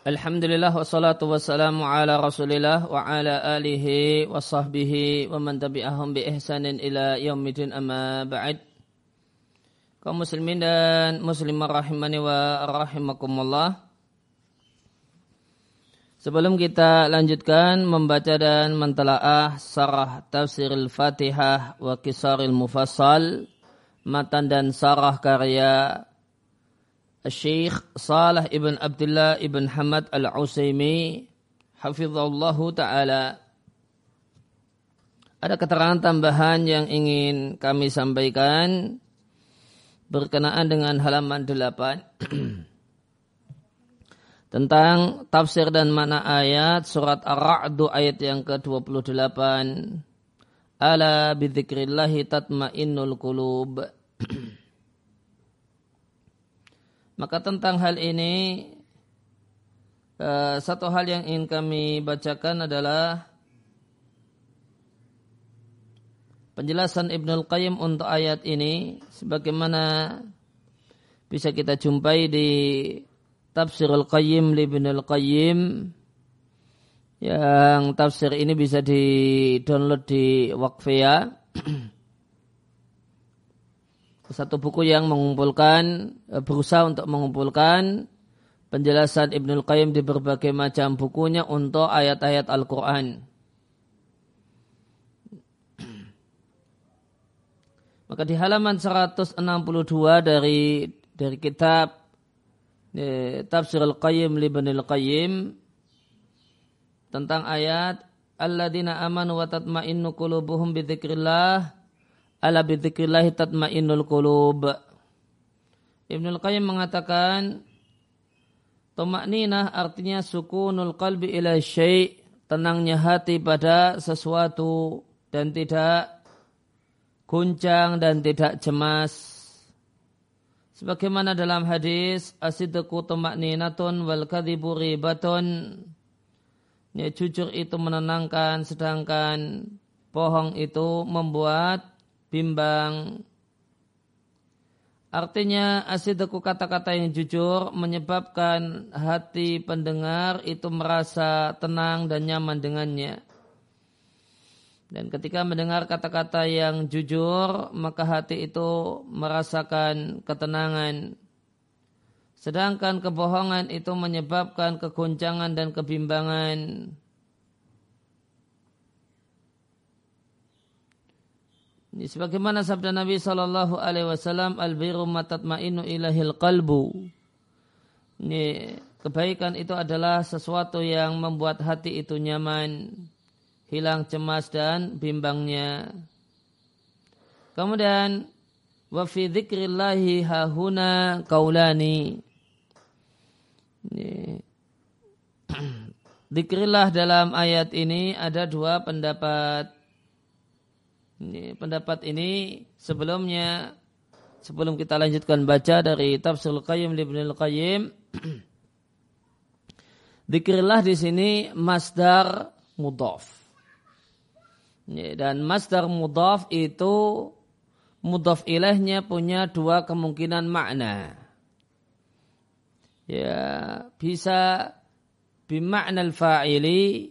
Alhamdulillah wassalatu wassalamu ala rasulillah wa ala alihi wa sahbihi wa man tabi'ahum bi ihsanin ila yaumidin amma ba'd. Kaum muslimin dan muslimah rahimani wa rahimakumullah. Sebelum kita lanjutkan membaca dan mentelaah sarah tafsir al-fatihah wa kisaril mufassal matan dan sarah karya Syekh Salih ibn Abdullah ibn Hamad al-Usaimi hafizallahu taala. Ada keterangan tambahan yang ingin kami sampaikan berkenaan dengan halaman 8 tentang tafsir dan mana ayat surat Ar-Ra'du ayat yang ke-28 ala bidzikrillahi tatmainnul qulub maka tentang hal ini eh, satu hal yang ingin kami bacakan adalah penjelasan Ibnul Qayyim untuk ayat ini sebagaimana bisa kita jumpai di Tafsirul Qayyim li Ibnul Qayyim yang tafsir ini bisa di-download di Waqfia. Satu buku yang mengumpulkan berusaha untuk mengumpulkan penjelasan Ibnul Qayyim di berbagai macam bukunya untuk ayat-ayat Al-Qur'an. Maka di halaman 162 dari dari kitab tafsir Al-Qayyim li Qayyim tentang ayat alladzina amanu wa tatma'innu qulubuhum bi dzikrillah ala bi dzikrillah tatma'innul qulub Ibnul Qayyim mengatakan Tumakninah artinya sukunul qalbi ila syai' tenangnya hati pada sesuatu dan tidak guncang dan tidak cemas Sebagaimana dalam hadis asidku tumakninatun wal kadhibu ribatun. Ya, jujur itu menenangkan sedangkan bohong itu membuat bimbang. Artinya asidku kata-kata yang jujur menyebabkan hati pendengar itu merasa tenang dan nyaman dengannya. Dan ketika mendengar kata-kata yang jujur, maka hati itu merasakan ketenangan. Sedangkan kebohongan itu menyebabkan kegoncangan dan kebimbangan. Ini sebagaimana sabda Nabi Shallallahu Alaihi Wasallam, al biru matatmainu ilahil qalbu. Ini kebaikan itu adalah sesuatu yang membuat hati itu nyaman hilang cemas dan bimbangnya. Kemudian wa fi dzikrillahi hahuna kaulani. Dikrilah dalam ayat ini ada dua pendapat. Ini, pendapat ini sebelumnya sebelum kita lanjutkan baca dari Tafsir Qayyim Ibnu Qayyim Dikrilah di sini masdar mudhaf. Dan masdar mudhaf itu mudhaf ilahnya punya dua kemungkinan makna. Ya, bisa al fa'ili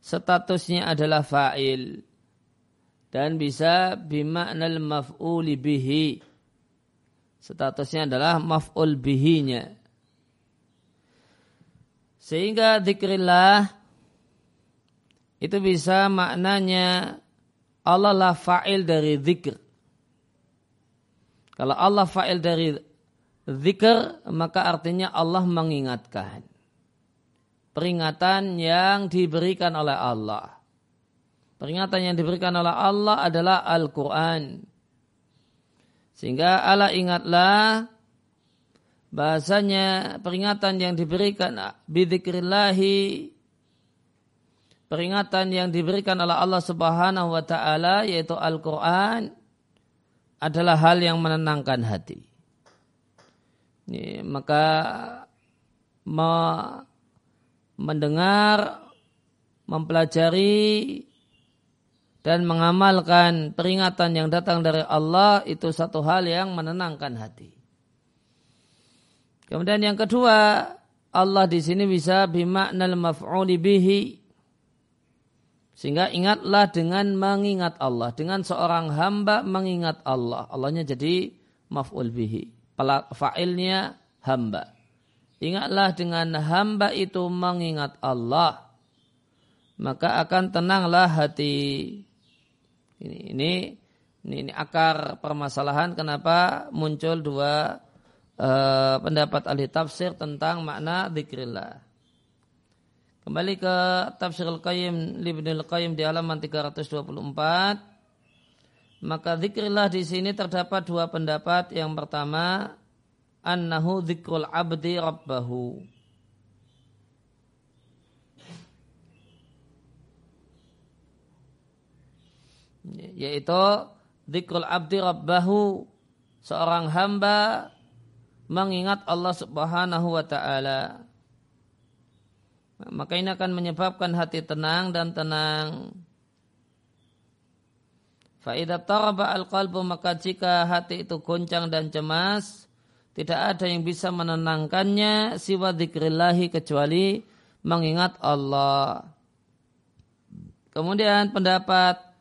statusnya adalah fa'il dan bisa al maf'uli bihi statusnya adalah maf'ul bihinya. Sehingga zikrillah itu bisa maknanya Allah lah fa'il dari zikr. Kalau Allah fa'il dari zikr, maka artinya Allah mengingatkan. Peringatan yang diberikan oleh Allah. Peringatan yang diberikan oleh Allah adalah Al-Quran. Sehingga Allah ingatlah bahasanya peringatan yang diberikan bidzikrillahi peringatan yang diberikan oleh Allah Subhanahu wa taala yaitu Al-Qur'an adalah hal yang menenangkan hati. Ini, maka me, mendengar, mempelajari dan mengamalkan peringatan yang datang dari Allah itu satu hal yang menenangkan hati. Kemudian yang kedua, Allah di sini bisa bimaknal maf'uli bihi. Sehingga ingatlah dengan mengingat Allah. Dengan seorang hamba mengingat Allah. Allahnya jadi maf'ul bihi. Fa'ilnya hamba. Ingatlah dengan hamba itu mengingat Allah. Maka akan tenanglah hati. Ini, ini, ini, ini akar permasalahan kenapa muncul dua uh, pendapat ahli tafsir tentang makna zikrillah. Kembali ke tafsir Al-Qayyim Ibn Al-Qayyim di halaman 324. Maka zikrillah di sini terdapat dua pendapat. Yang pertama, annahu zikrul abdi rabbahu. Yaitu zikrul abdi rabbahu. Seorang hamba mengingat Allah subhanahu wa ta'ala. Maka ini akan menyebabkan hati tenang dan tenang. Fa'idah taraba al-qalbu maka jika hati itu goncang dan cemas, tidak ada yang bisa menenangkannya siwa dzikrillahi kecuali mengingat Allah. Kemudian pendapat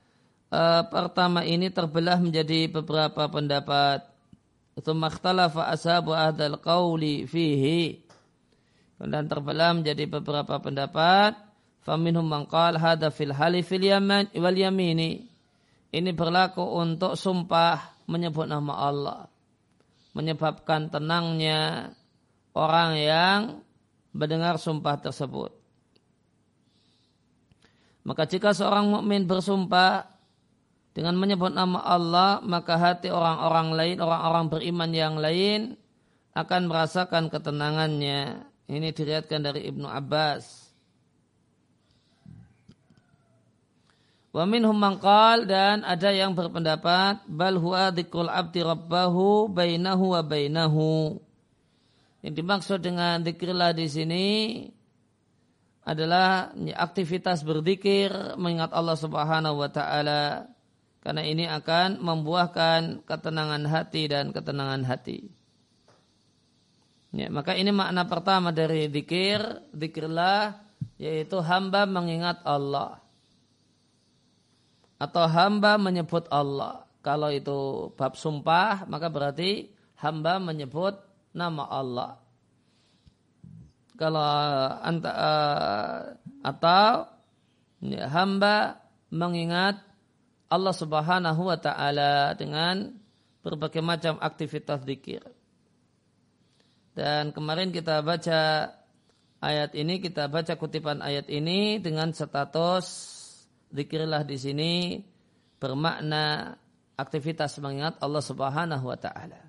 uh, pertama ini terbelah menjadi beberapa pendapat. Thumma ikhtalafa ashabu ahdal qawli fihi dan terbelah menjadi beberapa pendapat. Faminhum mangkal hada fil halifil yaman wal yamini. Ini berlaku untuk sumpah menyebut nama Allah. Menyebabkan tenangnya orang yang mendengar sumpah tersebut. Maka jika seorang mukmin bersumpah dengan menyebut nama Allah, maka hati orang-orang lain, orang-orang beriman yang lain akan merasakan ketenangannya. Ini diriatkan dari Ibnu Abbas. Wa minhum mangkal dan ada yang berpendapat bal huwa dzikrul abdi rabbahu bainahu wa bainahu. Yang dimaksud dengan zikrillah di sini adalah aktivitas berzikir mengingat Allah Subhanahu wa taala karena ini akan membuahkan ketenangan hati dan ketenangan hati. Ya, maka ini makna pertama dari zikir, zikirlah yaitu hamba mengingat Allah. Atau hamba menyebut Allah. Kalau itu bab sumpah, maka berarti hamba menyebut nama Allah. Kalau anta, uh, atau ya, hamba mengingat Allah Subhanahu wa taala dengan berbagai macam aktivitas zikir. Dan kemarin kita baca ayat ini, kita baca kutipan ayat ini dengan status zikirlah di sini bermakna aktivitas mengingat Allah Subhanahu wa taala.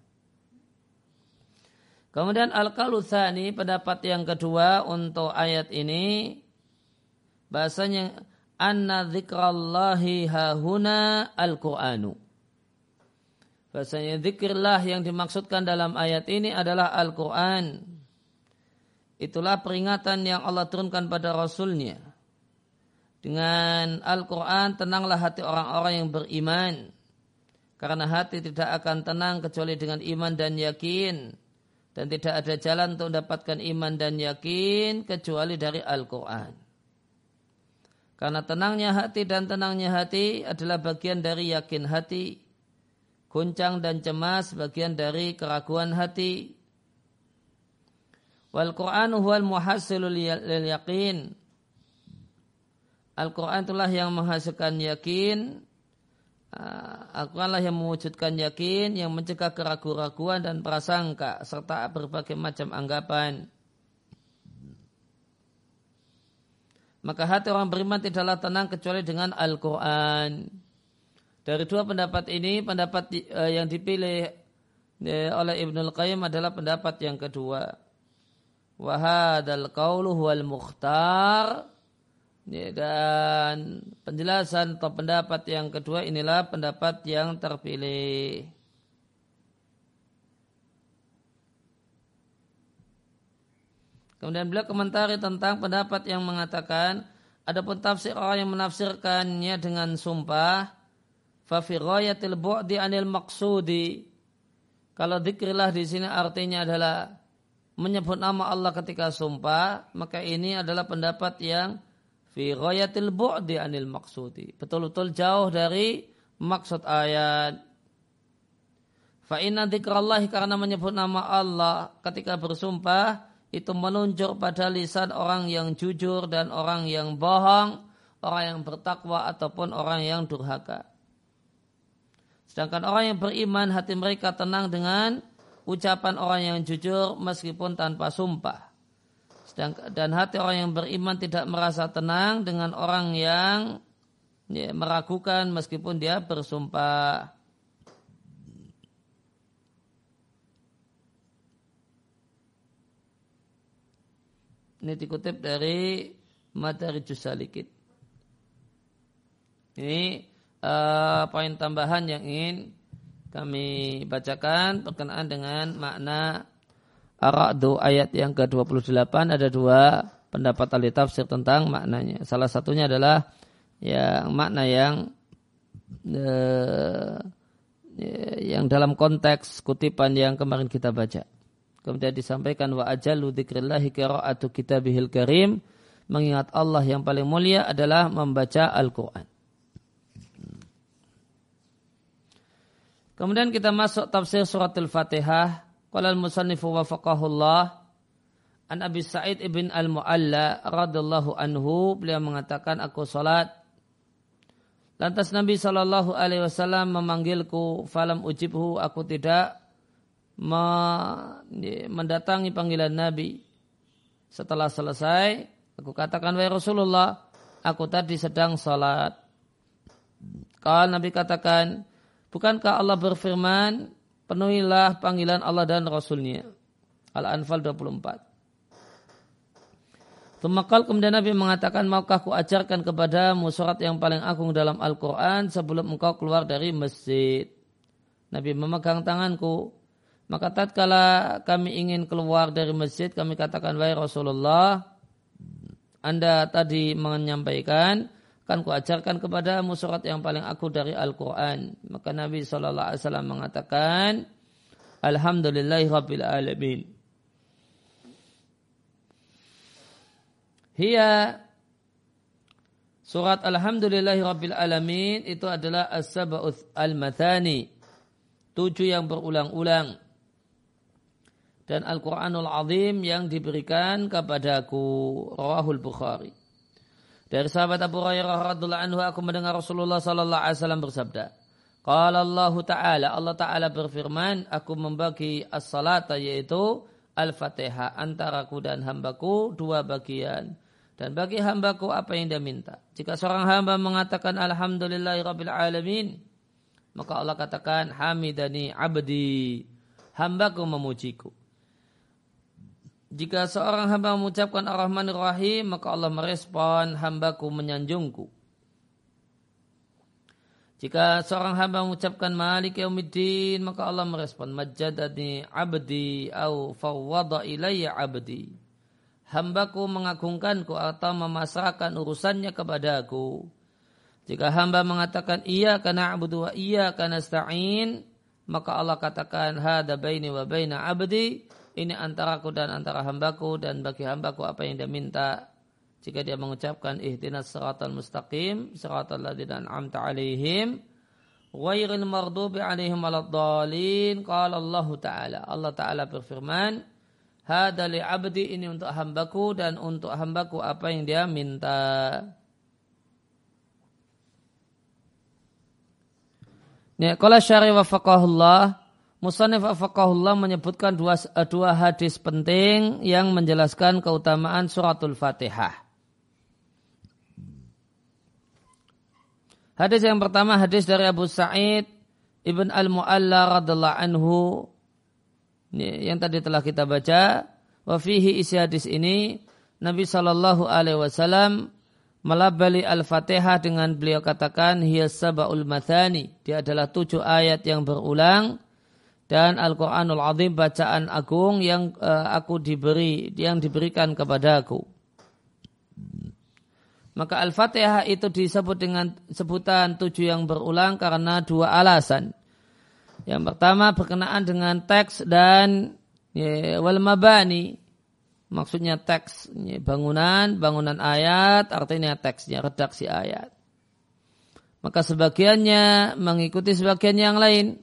Kemudian al-kalutsani pendapat yang kedua untuk ayat ini bahasanya anna dzikrallahi hahuna al-Qur'anu. Bahasanya zikirlah yang dimaksudkan dalam ayat ini adalah Al-Quran. Itulah peringatan yang Allah turunkan pada Rasulnya. Dengan Al-Quran tenanglah hati orang-orang yang beriman. Karena hati tidak akan tenang kecuali dengan iman dan yakin. Dan tidak ada jalan untuk mendapatkan iman dan yakin kecuali dari Al-Quran. Karena tenangnya hati dan tenangnya hati adalah bagian dari yakin hati Guncang dan cemas bagian dari keraguan hati. Wal Quran huwal muhassilul ya-, lil yakin. Al-Quran itulah yang menghasilkan yakin. Ah, Al-Quran yang mewujudkan yakin, yang mencegah keraguan-raguan dan prasangka, serta berbagai macam anggapan. Maka hati orang beriman tidaklah tenang kecuali dengan Al-Quran. Dari dua pendapat ini, pendapat uh, yang dipilih uh, oleh Ibnu Al-Qayyim adalah pendapat yang kedua. Wahadal qawlu huwal mukhtar. Ya, dan penjelasan atau pendapat yang kedua inilah pendapat yang terpilih. Kemudian beliau komentari tentang pendapat yang mengatakan adapun tafsir orang yang menafsirkannya dengan sumpah Fafi ghayatil bu'di anil maksudi. Kalau zikrillah di sini artinya adalah menyebut nama Allah ketika sumpah, maka ini adalah pendapat yang fi ghayatil bu'di anil maksudi. Betul-betul jauh dari maksud ayat. Fa inna dzikrallahi karena menyebut nama Allah ketika bersumpah itu menunjuk pada lisan orang yang jujur dan orang yang bohong, orang yang bertakwa ataupun orang yang durhaka. Sedangkan orang yang beriman hati mereka tenang dengan ucapan orang yang jujur meskipun tanpa sumpah. Sedangkan, dan hati orang yang beriman tidak merasa tenang dengan orang yang ya, meragukan meskipun dia bersumpah. Ini dikutip dari Materi Jusalikit. Ini uh, poin tambahan yang ingin kami bacakan berkenaan dengan makna Ar-Ra'du ayat yang ke-28 ada dua pendapat ahli tafsir tentang maknanya. Salah satunya adalah yang makna yang eh, yang dalam konteks kutipan yang kemarin kita baca. Kemudian disampaikan wa ajalu dzikrillahi qira'atu kitabihil karim mengingat Allah yang paling mulia adalah membaca Al-Qur'an. Kemudian kita masuk tafsir surat Al-Fatihah. Qala al-musannifu wafaqahullah. An Abi Sa'id ibn al-Mu'alla radhiyallahu anhu beliau mengatakan aku salat Lantas Nabi Shallallahu Alaihi Wasallam memanggilku, falam ujibhu, aku tidak mendatangi panggilan Nabi. Setelah selesai, aku katakan, wahai Rasulullah, aku tadi sedang salat. Kalau Nabi katakan, Bukankah Allah berfirman, penuhilah panggilan Allah dan Rasulnya. Al-Anfal 24. Tumakal kemudian Nabi mengatakan, maukah ku ajarkan kepadamu surat yang paling agung dalam Al-Quran sebelum engkau keluar dari masjid. Nabi memegang tanganku. Maka tatkala kami ingin keluar dari masjid, kami katakan, wahai Rasulullah, Anda tadi menyampaikan, kan kuajarkan kepada surat yang paling aku dari Al-Quran. Maka Nabi SAW mengatakan, Alhamdulillahi Rabbil Alamin. Hiya surat Alhamdulillahi Rabbil Alamin itu adalah As-Saba'uth Al-Mathani. Tujuh yang berulang-ulang. Dan Al-Quranul Azim yang diberikan kepadaku. Rawahul Bukhari. Dari sahabat Abu Hurairah radhiallahu anhu aku mendengar Rasulullah sallallahu alaihi wasallam bersabda, Qala Allah Ta'ala, Allah Ta'ala berfirman, aku membagi as-salata yaitu Al-Fatihah antaraku dan hambaku dua bagian. Dan bagi hambaku apa yang dia minta. Jika seorang hamba mengatakan Alhamdulillahi Rabbil Alamin, maka Allah katakan Hamidani abdi, hambaku memujiku. Jika seorang hamba mengucapkan Ar-Rahman Rahim, maka Allah merespon hambaku menyanjungku. Jika seorang hamba mengucapkan Malik Yaumiddin, maka Allah merespon Majadani abdi au fawwada ilayya abdi. Hambaku mengagungkanku atau memasrahkan urusannya kepadaku. Jika hamba mengatakan iya karena abudu wa iya karena sta'in, maka Allah katakan hada baini wa baina abdi ini antaraku dan antara hambaku dan bagi hambaku apa yang dia minta. Jika dia mengucapkan ihdinas siratal mustaqim, siratal ladzina an'amta alaihim, ghairil maghdubi alaihim waladdallin. Qala Allah Ta'ala. Allah Ta'ala berfirman, Hada li abdi ini untuk hambaku dan untuk hambaku apa yang dia minta. Ya, kalau syari wa faqahullah Musanif Afaqahullah menyebutkan dua, dua hadis penting yang menjelaskan keutamaan suratul Fatihah. Hadis yang pertama hadis dari Abu Sa'id Ibn Al-Mu'alla radhiallahu anhu yang tadi telah kita baca. Wafihi isi hadis ini Nabi Shallallahu Alaihi Wasallam melabali Al-Fatihah dengan beliau katakan hiya sab'ul mathani. Dia adalah tujuh ayat yang berulang dan Al-Quranul Azim bacaan agung yang uh, aku diberi yang diberikan kepadaku. Maka Al-Fatihah itu disebut dengan sebutan tujuh yang berulang karena dua alasan. Yang pertama berkenaan dengan teks dan Ya, wal mabani maksudnya teks ya, bangunan, bangunan ayat, artinya teksnya, redaksi ayat. Maka sebagiannya mengikuti sebagian yang lain.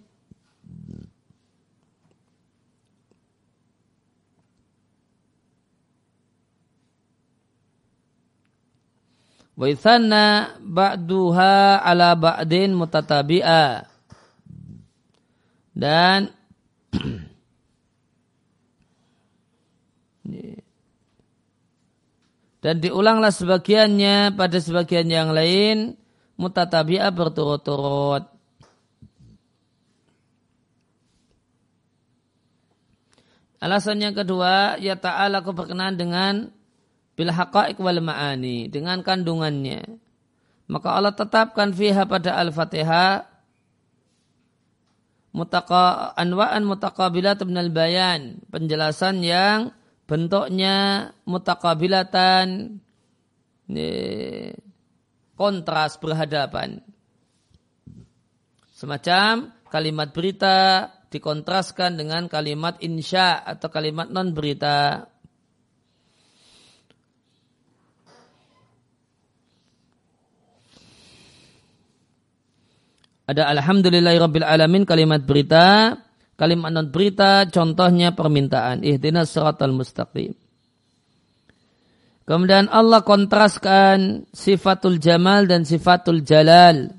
Wa ithanna ba'duha ala ba'din mutatabi'a. Dan dan diulanglah sebagiannya pada sebagian yang lain mutatabi'ah berturut-turut. Alasan yang kedua, ya ta'ala keberkenaan dengan bil haqa'iq wal ma'ani, dengan kandungannya. Maka Allah tetapkan fiha pada Al-Fatihah mutaka anwa'an mutaqabilat min al-bayan, penjelasan yang bentuknya mutaqabilatan kontras berhadapan. Semacam kalimat berita dikontraskan dengan kalimat insya atau kalimat non berita. Ada alhamdulillahirabbil alamin kalimat berita, kalimat non berita contohnya permintaan ihdinas siratal mustaqim. Kemudian Allah kontraskan sifatul jamal dan sifatul jalal.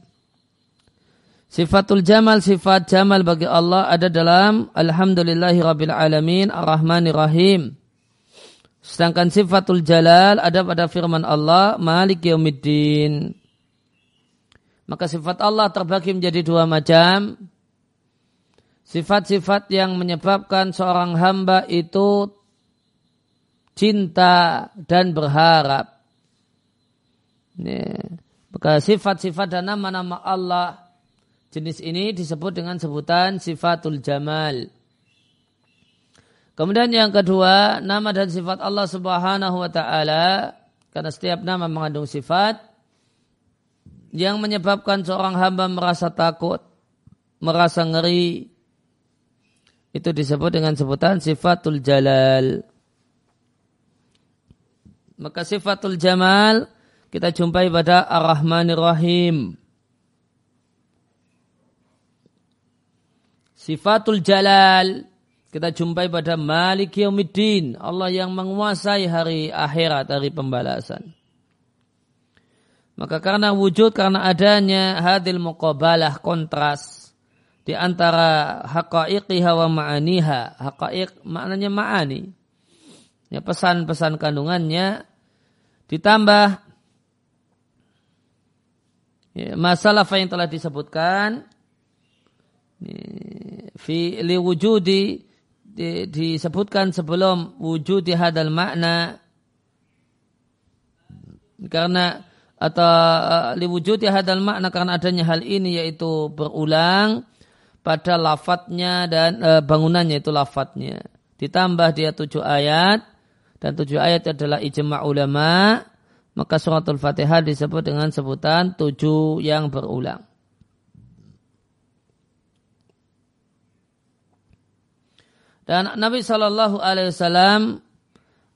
Sifatul jamal, sifat jamal bagi Allah ada dalam Alhamdulillahi Rabbil Alamin Rahim. Sedangkan sifatul jalal ada pada firman Allah Malik Yaumiddin. Maka sifat Allah terbagi menjadi dua macam. Sifat-sifat yang menyebabkan seorang hamba itu cinta dan berharap. Maka sifat-sifat dan nama-nama Allah jenis ini disebut dengan sebutan sifatul jamal. Kemudian yang kedua, nama dan sifat Allah Subhanahu wa taala karena setiap nama mengandung sifat yang menyebabkan seorang hamba merasa takut, merasa ngeri. Itu disebut dengan sebutan sifatul jalal. Maka sifatul jamal kita jumpai pada Ar-Rahmanir Rahim. Sifatul jalal kita jumpai pada Malik Yaumiddin, Allah yang menguasai hari akhirat, hari pembalasan. Maka karena wujud, karena adanya hadil muqabalah kontras di antara haqaiqiha wa ma'aniha. Haqaiq maknanya ma'ani. Ya, pesan-pesan kandungannya ditambah ya, masalah yang telah disebutkan fi li wujudi di, disebutkan sebelum wujudi hadal makna karena atau uh, liwujudi hadal makna karena adanya hal ini yaitu berulang pada lafadznya dan uh, bangunannya itu lafadznya. Ditambah dia tujuh ayat dan tujuh ayat adalah ijma ulama maka suratul fatihah disebut dengan sebutan tujuh yang berulang. Dan Nabi Shallallahu Alaihi Wasallam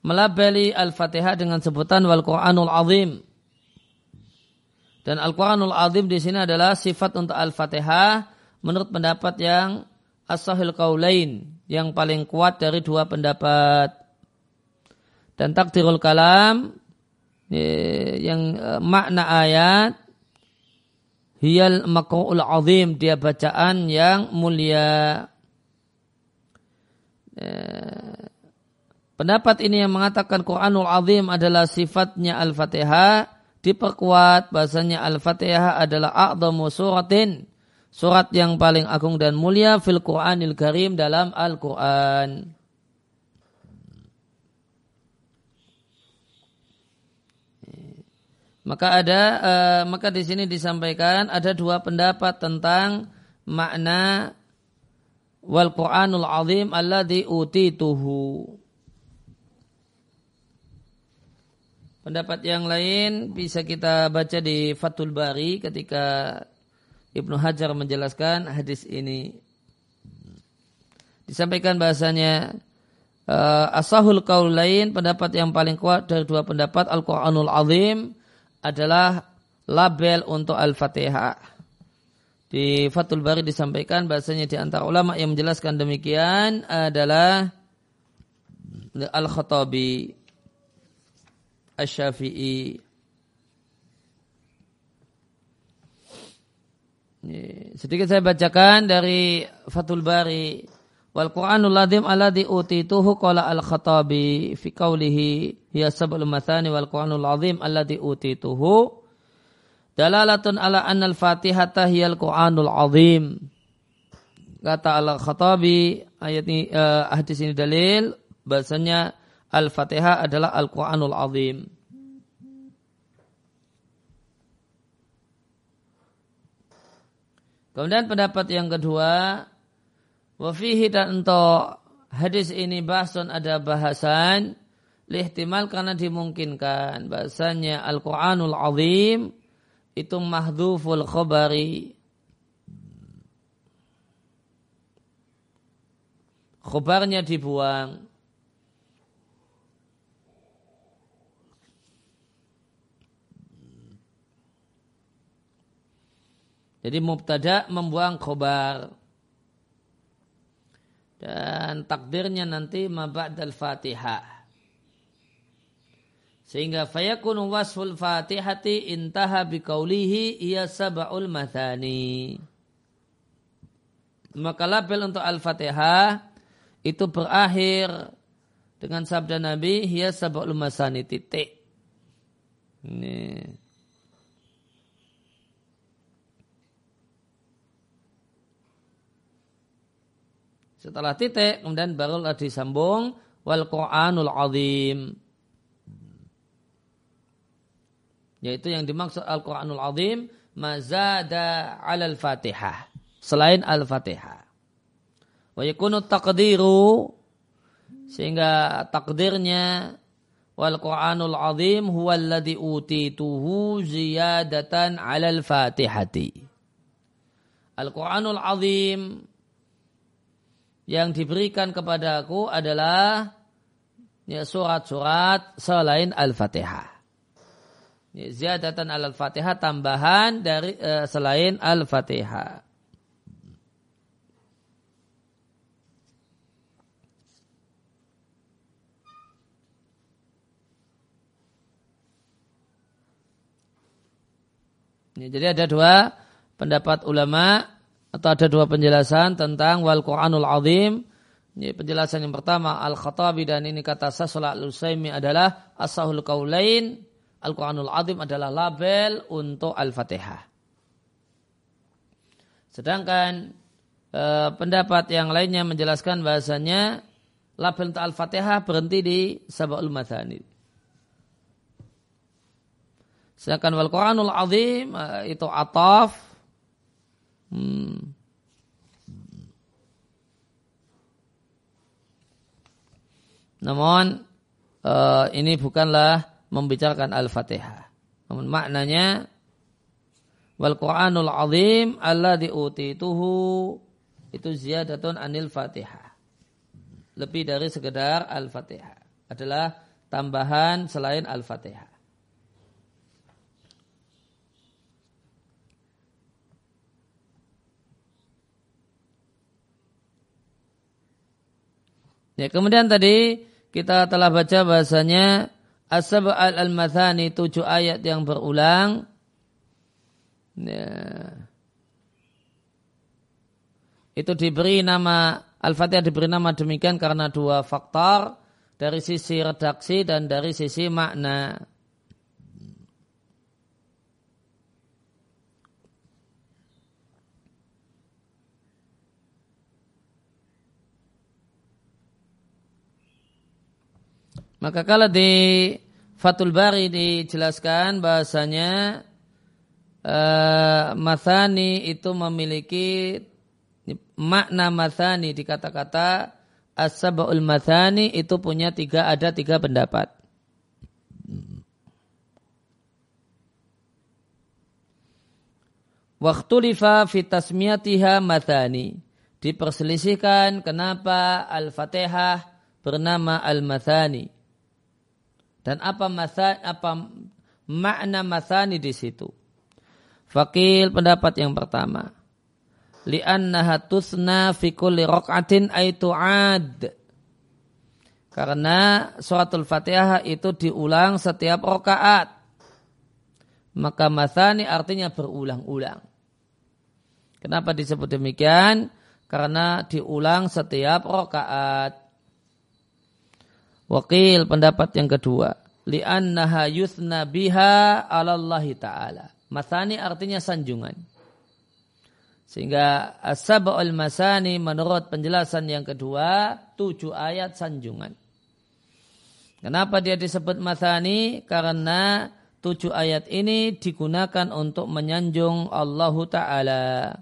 melabeli Al-Fatihah dengan sebutan Wal Quranul Azim dan Al-Quranul Azim di sini adalah sifat untuk Al-Fatihah menurut pendapat yang as-sahil kaulain yang paling kuat dari dua pendapat. Dan takdirul kalam yang e, makna ayat hiyal makru'ul azim dia bacaan yang mulia. E, pendapat ini yang mengatakan Quranul Azim adalah sifatnya Al-Fatihah diperkuat bahasanya Al-Fatihah adalah a'zamu suratin surat yang paling agung dan mulia fil Qur'anil Karim dalam Al-Qur'an. Maka ada uh, maka di sini disampaikan ada dua pendapat tentang makna wal Qur'anul azim alladhi utituhu. Pendapat yang lain bisa kita baca di Fathul Bari ketika Ibnu Hajar menjelaskan hadis ini. Disampaikan bahasanya uh, asahul kaulain pendapat yang paling kuat dari dua pendapat Al-Qur'anul Azim adalah label untuk Al-Fatihah. Di Fathul Bari disampaikan bahasanya di antara ulama yang menjelaskan demikian adalah Al-Khattabi Asy-Syafi'i Sedikit saya bacakan dari Fathul Bari Wal Qur'anul Ladhim alladhi utituhu qala al-Khattabi fi qawlihi hiya sab'ul mathani wal Qur'anul Azim alladhi utituhu dalalatun ala anna al-Fatihata hiyal Qur'anul Azim. Kata al-Khattabi ayat ini uh, hadis ini dalil bahasanya Al-Fatihah adalah Al-Qur'anul Azim. Kemudian pendapat yang kedua Wafihi dan untuk hadis ini bahasan ada bahasan lihtimal karena dimungkinkan. Bahasanya Al-Quranul Azim itu mahdhuful khobari khobarnya dibuang jadi mubtada membuang khobar. Dan takdirnya nanti maba'dal fatihah. Sehingga fayakunu wasful fatihati intaha biqaulihi iya sab'ul mathani. Maka label untuk al-fatihah itu berakhir dengan sabda Nabi hiya sab'ul masani titik. Ini Setelah titik kemudian barulah disambung wal Qur'anul azim. Yaitu yang dimaksud Al-Qur'anul azim mazada 'alal Fatihah selain Al-Fatihah. Wa yakunu taqdiru sehingga takdirnya wal Qur'anul azim huwa alladhi utituhu ziyadatan 'alal Fatihati. Al-Qur'anul azim yang diberikan kepadaku adalah ya, surat-surat selain Al-Fatihah. Ya, ziyadatan al-Fatihah tambahan dari uh, selain Al-Fatihah. Ya, jadi ada dua pendapat ulama atau ada dua penjelasan tentang wal Quranul Azim. Ini penjelasan yang pertama Al-Khattabi dan ini kata Sasolah Al-Usaimi adalah Asahul Kaulain Al-Quranul Azim adalah label untuk Al-Fatihah. Sedangkan eh, pendapat yang lainnya menjelaskan bahasanya label untuk Al-Fatihah berhenti di Sab'ul Mathani. Sedangkan Wal Quranul Azim eh, itu ataf Hmm. Namun uh, ini bukanlah membicarakan Al-Fatihah. Namun maknanya wal Qur'anul azim alladzi utituhu itu ziyadatun anil Fatihah. Lebih dari sekedar Al-Fatihah. Adalah tambahan selain Al-Fatihah. Ya, kemudian tadi kita telah baca bahasanya Asab al-Mathani tujuh ayat yang berulang. Ya. Itu diberi nama Al-Fatihah diberi nama demikian karena dua faktor dari sisi redaksi dan dari sisi makna. Maka kalau di Fatul Bari dijelaskan bahasanya uh, mathani itu memiliki makna mathani di kata-kata as-sab'ul mathani itu punya tiga ada tiga pendapat. Waktu lifa fitasmiyatiha mathani. Diperselisihkan kenapa Al-Fatihah bernama Al-Mathani. Dan apa masa, apa makna mathani di situ? Fakil pendapat yang pertama. Li'annaha tusna fi kulli ay tu'ad. Karena suratul Fatihah itu diulang setiap rakaat. Maka mathani artinya berulang-ulang. Kenapa disebut demikian? Karena diulang setiap rakaat. Wakil pendapat yang kedua. Li'annaha yuthna biha alallahi ta'ala. Masani artinya sanjungan. Sehingga asab'ul masani menurut penjelasan yang kedua, tujuh ayat sanjungan. Kenapa dia disebut masani? Karena tujuh ayat ini digunakan untuk menyanjung Allahu Ta'ala.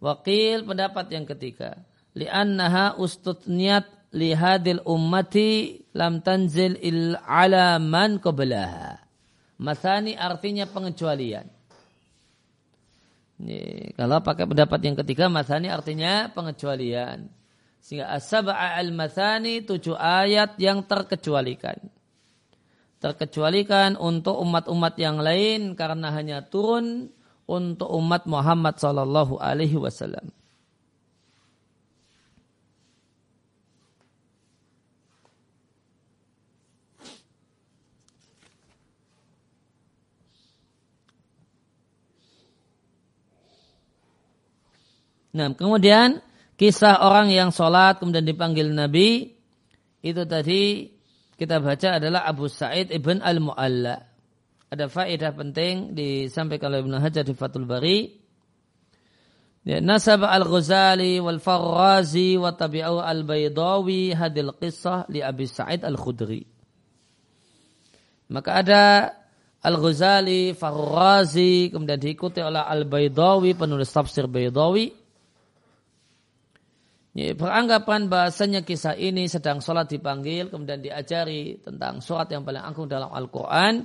Wakil pendapat yang ketiga li'annaha ustutniyat lihadil ummati lam tanzil il ala man qablaha. Masani artinya pengecualian. Ini, kalau pakai pendapat yang ketiga, masani artinya pengecualian. Sehingga as-sab'a al-masani tujuh ayat yang terkecualikan. Terkecualikan untuk umat-umat yang lain karena hanya turun untuk umat Muhammad sallallahu alaihi wasallam. Nah, kemudian kisah orang yang sholat kemudian dipanggil Nabi itu tadi kita baca adalah Abu Sa'id ibn al-Mu'alla. Ada faedah penting disampaikan oleh Ibn Hajar di Fathul Bari. Ya, nasab al-Ghazali wal Farrazi wa tabi'u al-Baydawi hadil qissah li Abi Sa'id al-Khudri. Maka ada Al-Ghazali, Farrazi, kemudian diikuti oleh Al-Baydawi, penulis tafsir Baydawi. Ya, beranggapan bahasanya kisah ini sedang sholat dipanggil kemudian diajari tentang surat yang paling agung dalam Al-Quran.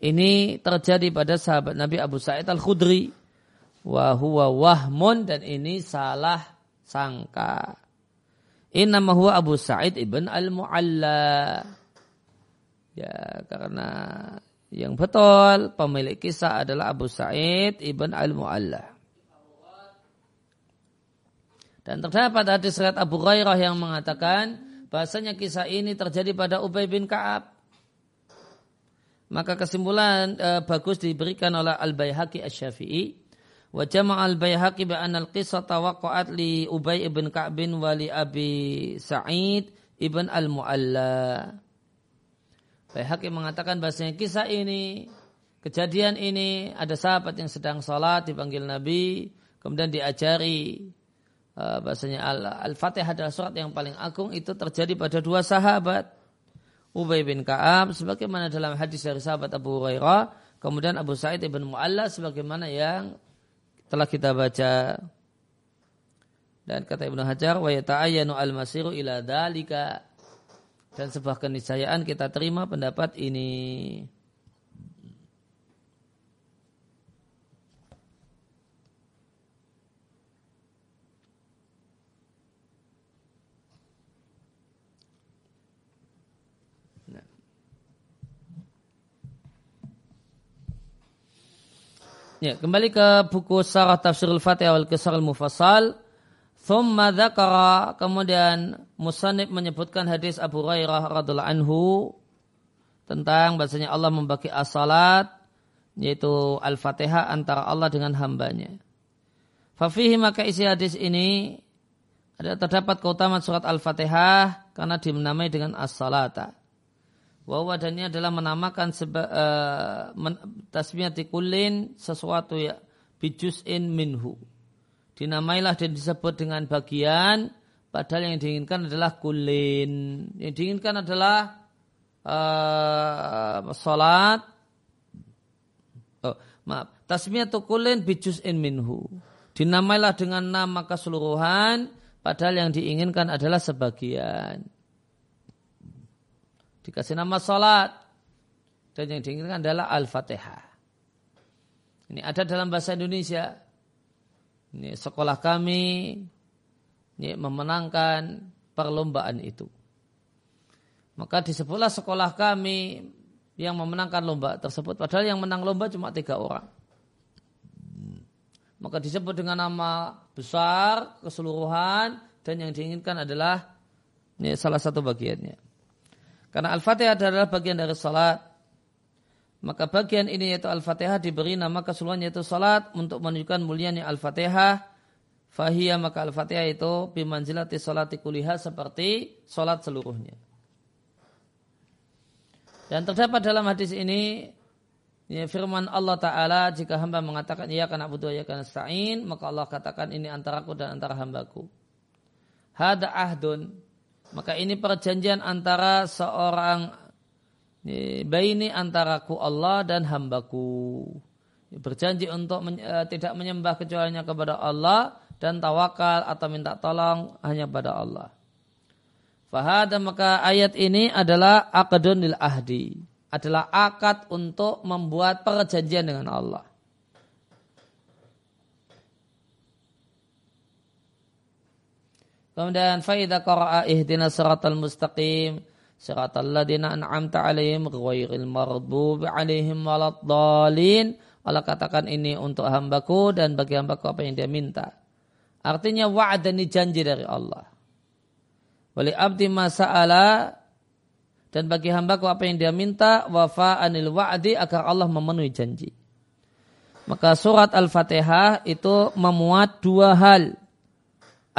Ini terjadi pada sahabat Nabi Abu Sa'id Al-Khudri. Wahuwa wahmun dan ini salah sangka. Innama huwa Abu Sa'id ibn Al-Mu'alla. Ya, karena yang betul pemilik kisah adalah Abu Sa'id ibn Al-Mu'alla. Dan terdapat hadis riwayat Abu Hurairah yang mengatakan bahasanya kisah ini terjadi pada Ubay bin Ka'ab. Maka kesimpulan e, bagus diberikan oleh Al-Baihaqi Asy-Syafi'i. Wa jama'a Al-Baihaqi bi anna al-qissah tawaqqa'at li Ubay ibn Ka'b wa li Abi Sa'id ibn Al-Mu'alla. Baihaqi mengatakan bahasanya kisah ini kejadian ini ada sahabat yang sedang sholat dipanggil Nabi kemudian diajari bahasanya Al-Fatihah adalah surat yang paling agung itu terjadi pada dua sahabat. Ubay bin Ka'ab sebagaimana dalam hadis dari sahabat Abu Hurairah, kemudian Abu Sa'id ibn Mu'alla sebagaimana yang telah kita baca. Dan kata Ibnu Hajar, wa yata'ayyanu al-masiru ila dalika. Dan sebuah keniscayaan kita terima pendapat ini. Ya, kembali ke buku Sarah Tafsirul Fatihah wal Kisar al-Mufassal. Thumma dzakara kemudian Musanib menyebutkan hadis Abu Hurairah radhiallahu anhu tentang bahasanya Allah membagi as-salat yaitu Al-Fatihah antara Allah dengan hambanya. Fafihi maka isi hadis ini ada terdapat keutamaan surat Al-Fatihah karena dinamai dengan as-salata. Wawa dan ini adalah menamakan seba, uh, men, tasmiyati kullin sesuatu ya bijus'in minhu. Dinamailah dan disebut dengan bagian padahal yang diinginkan adalah kulin. Yang diinginkan adalah uh, salat. Oh, maaf. Tasmiyatu kulin bijus'in minhu. Dinamailah dengan nama keseluruhan padahal yang diinginkan adalah sebagian. Dikasih nama salat. Dan yang diinginkan adalah Al-Fatihah. Ini ada dalam bahasa Indonesia. Ini sekolah kami ya, memenangkan perlombaan itu. Maka disebutlah sekolah kami yang memenangkan lomba tersebut. Padahal yang menang lomba cuma tiga orang. Maka disebut dengan nama besar, keseluruhan, dan yang diinginkan adalah ini salah satu bagiannya. Karena Al-Fatihah adalah bagian dari salat. Maka bagian ini yaitu Al-Fatihah diberi nama keseluruhan yaitu salat untuk menunjukkan mulianya Al-Fatihah. Fahiyah maka Al-Fatihah itu bimanzilati salati kuliha seperti salat seluruhnya. Dan terdapat dalam hadis ini ya, firman Allah Ta'ala jika hamba mengatakan iya karena butuh ya karena sa'in maka Allah katakan ini antaraku dan antara hambaku. Hada ahdun maka ini perjanjian antara seorang baini antaraku Allah dan hambaku. Berjanji untuk men, uh, tidak menyembah kecuali kepada Allah dan tawakal atau minta tolong hanya pada Allah. Fahada maka ayat ini adalah akadun lil ahdi. Adalah akad untuk membuat perjanjian dengan Allah. Kemudian faida qara'a ihdina siratal mustaqim siratal ladina an'amta alaihim ghairil maghdubi alaihim waladdallin. Allah katakan ini untuk hambaku dan bagi hambaku apa yang dia minta. Artinya wa'ad ini janji dari Allah. Wali abdi masa'ala dan bagi hambaku apa yang dia minta wafa anil wa'di agar Allah memenuhi janji. Maka surat Al-Fatihah itu memuat dua hal.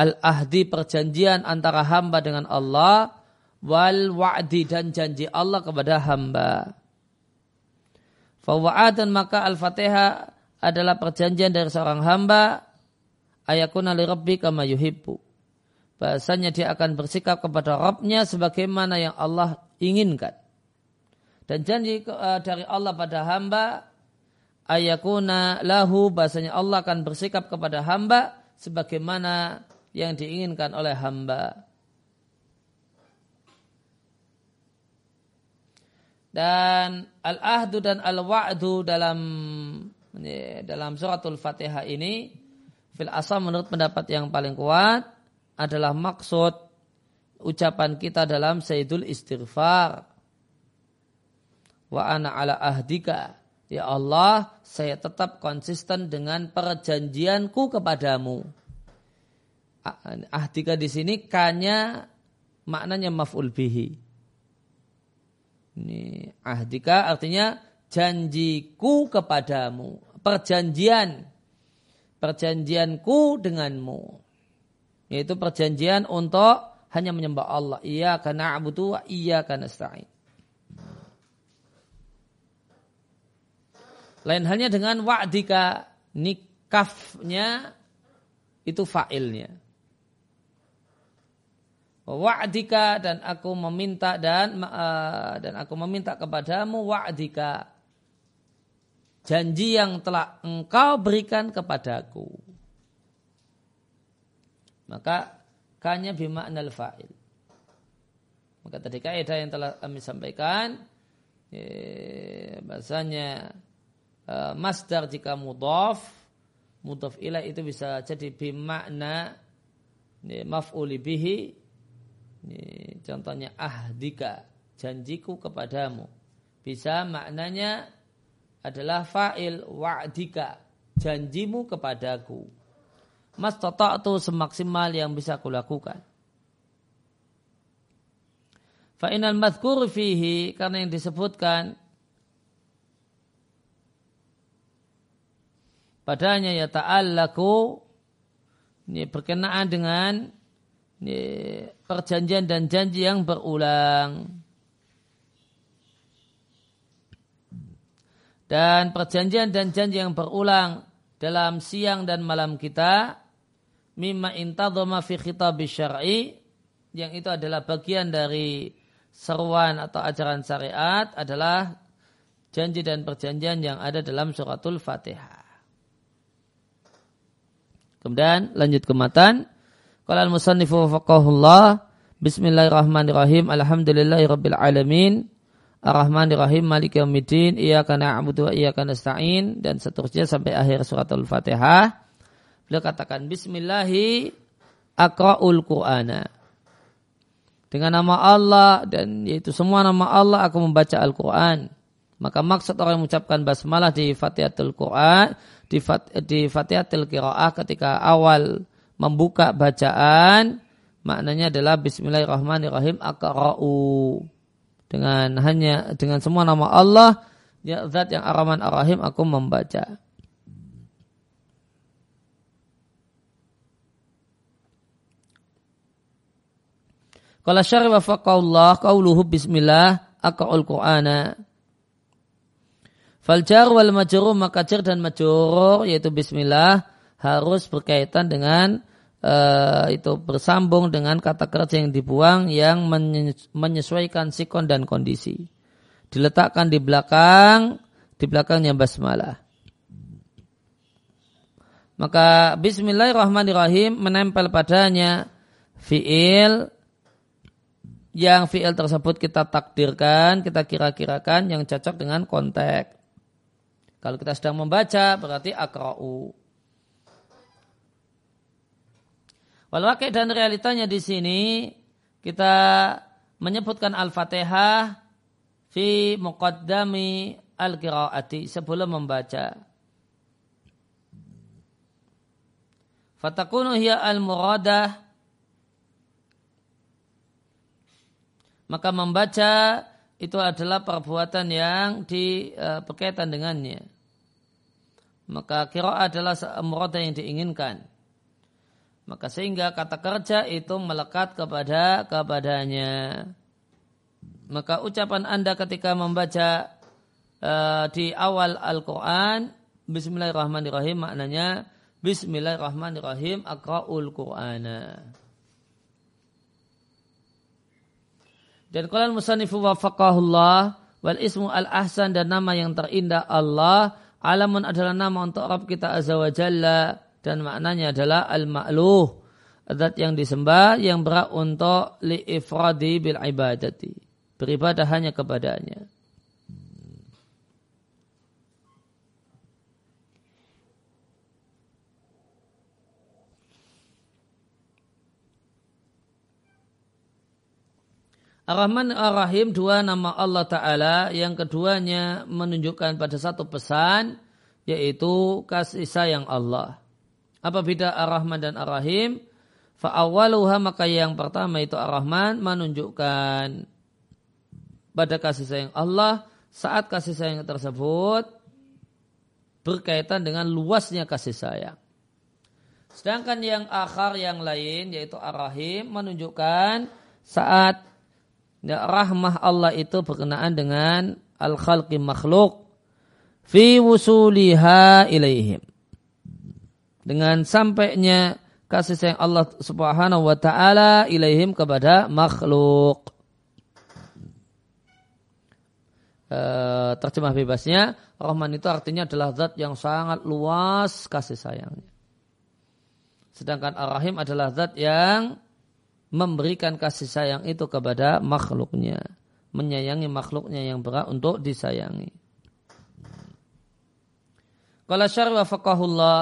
Al-ahdi perjanjian antara hamba dengan Allah wal wa'di dan janji Allah kepada hamba. Fawa'adan maka Al-Fatihah adalah perjanjian dari seorang hamba ayakuna li rabbi kama yuhibbu bahasanya dia akan bersikap kepada Rabbnya sebagaimana yang Allah inginkan. Dan janji uh, dari Allah pada hamba ayakuna lahu bahasanya Allah akan bersikap kepada hamba sebagaimana yang diinginkan oleh hamba. Dan al-ahdu dan al-wa'du dalam dalam suratul Fatihah ini fil asal menurut pendapat yang paling kuat adalah maksud ucapan kita dalam Sayyidul Istighfar. Wa ana ala ahdika. Ya Allah, saya tetap konsisten dengan perjanjianku kepadamu. Ahdika di sini kanya maknanya maf'ul bihi. Ini ahdika artinya janjiku kepadamu. Perjanjian. Perjanjianku denganmu yaitu perjanjian untuk hanya menyembah Allah. Iya karena abudu iya karena stain. Lain halnya dengan wa'dika nikafnya itu fa'ilnya. Wa'dika dan aku meminta dan uh, dan aku meminta kepadamu wa'dika janji yang telah engkau berikan kepadaku. Maka kanya bimaknal fa'il. Maka tadi kaidah yang telah kami sampaikan eh, bahasanya eh, masdar jika mudhaf mudhaf ilaih itu bisa jadi bimakna eh, maf'uli bihi eh, contohnya ahdika janjiku kepadamu bisa maknanya adalah fa'il wa'dika janjimu kepadaku mas itu semaksimal yang bisa kulakukan. Fa'inal madhkur fihi karena yang disebutkan padanya ya ta'allaku ini berkenaan dengan ini, perjanjian dan janji yang berulang. Dan perjanjian dan janji yang berulang dalam siang dan malam kita mimma intadhama fi khitab syar'i yang itu adalah bagian dari seruan atau ajaran syariat adalah janji dan perjanjian yang ada dalam suratul Fatihah. Kemudian lanjut ke matan. Qala al-musannifu faqahullah Bismillahirrahmanirrahim. Alhamdulillahirabbil alamin. Ar-Rahmanirrahim Malik Yaumiddin Iyyaka na'budu wa iyyaka nasta'in dan seterusnya sampai akhir suratul Fatihah. Beliau katakan Bismillahi akra'ul Qur'ana. Dengan nama Allah dan yaitu semua nama Allah aku membaca Al-Quran. Maka maksud orang yang mengucapkan basmalah di Fatihatul Quran, di, fat, di Fatihatul Qiraah ketika awal membuka bacaan, maknanya adalah Bismillahirrahmanirrahim akra'u. Dengan hanya dengan semua nama Allah, ya zat yang Ar-Rahman Ar-Rahim aku membaca. Kalau syari wa faqaullah qauluhu bismillah aqra'ul qur'ana. Faljar wal majrur maka jar dan majrur yaitu bismillah harus berkaitan dengan uh, itu bersambung dengan kata kerja yang dibuang yang menyesuaikan sikon dan kondisi. Diletakkan di belakang di belakangnya basmalah. Maka bismillahirrahmanirrahim menempel padanya fiil yang fi'il tersebut kita takdirkan, kita kira-kirakan yang cocok dengan konteks. Kalau kita sedang membaca berarti akra'u. Walau dan realitanya di sini kita menyebutkan Al-Fatihah fi muqaddami al-qiraati sebelum membaca. Fatakunu hiya al-muradah maka membaca itu adalah perbuatan yang di, uh, berkaitan dengannya. Maka kira adalah murada yang diinginkan. Maka sehingga kata kerja itu melekat kepada kepadanya. Maka ucapan anda ketika membaca uh, di awal Al-Quran, Bismillahirrahmanirrahim maknanya Bismillahirrahmanirrahim akra'ul Qur'ana. Dan kalau musanifu wafakahullah wal ismu al ahsan dan nama yang terindah Allah alamun adalah nama untuk Rabb kita azza wa jalla dan maknanya adalah al ma'luh zat yang disembah yang berat untuk li ifradi bil ibadati. Beribadah hanya kepadanya. Ar-Rahman Ar-Rahim dua nama Allah Ta'ala. Yang keduanya menunjukkan pada satu pesan yaitu kasih sayang Allah. Apa beda Ar-Rahman dan Ar-Rahim? Fa'awaluha maka yang pertama itu Ar-Rahman menunjukkan pada kasih sayang Allah saat kasih sayang tersebut berkaitan dengan luasnya kasih sayang. Sedangkan yang akhar yang lain yaitu Ar-Rahim menunjukkan saat ya, rahmah Allah itu berkenaan dengan al-khalqi makhluk fi wusuliha ilaihim. Dengan sampainya kasih sayang Allah Subhanahu wa taala ilaihim kepada makhluk. E, terjemah bebasnya, Rahman itu artinya adalah zat yang sangat luas kasih sayangnya. Sedangkan Ar-Rahim adalah zat yang memberikan kasih sayang itu kepada makhluknya. Menyayangi makhluknya yang berat untuk disayangi. Kalau syari wa faqahullah,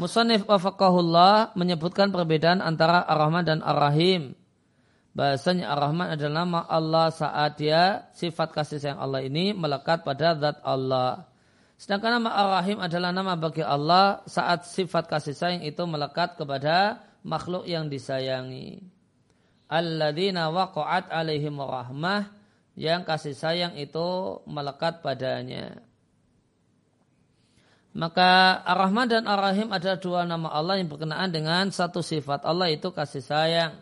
Musanif wa faqahullah menyebutkan perbedaan antara Ar-Rahman dan Ar-Rahim. Bahasanya Ar-Rahman adalah nama Allah saat dia sifat kasih sayang Allah ini melekat pada zat Allah. Sedangkan nama Ar-Rahim adalah nama bagi Allah saat sifat kasih sayang itu melekat kepada makhluk yang disayangi alladzina waqa'at alaihim rahmah yang kasih sayang itu melekat padanya. Maka Ar-Rahman dan Ar-Rahim adalah dua nama Allah yang berkenaan dengan satu sifat Allah itu kasih sayang.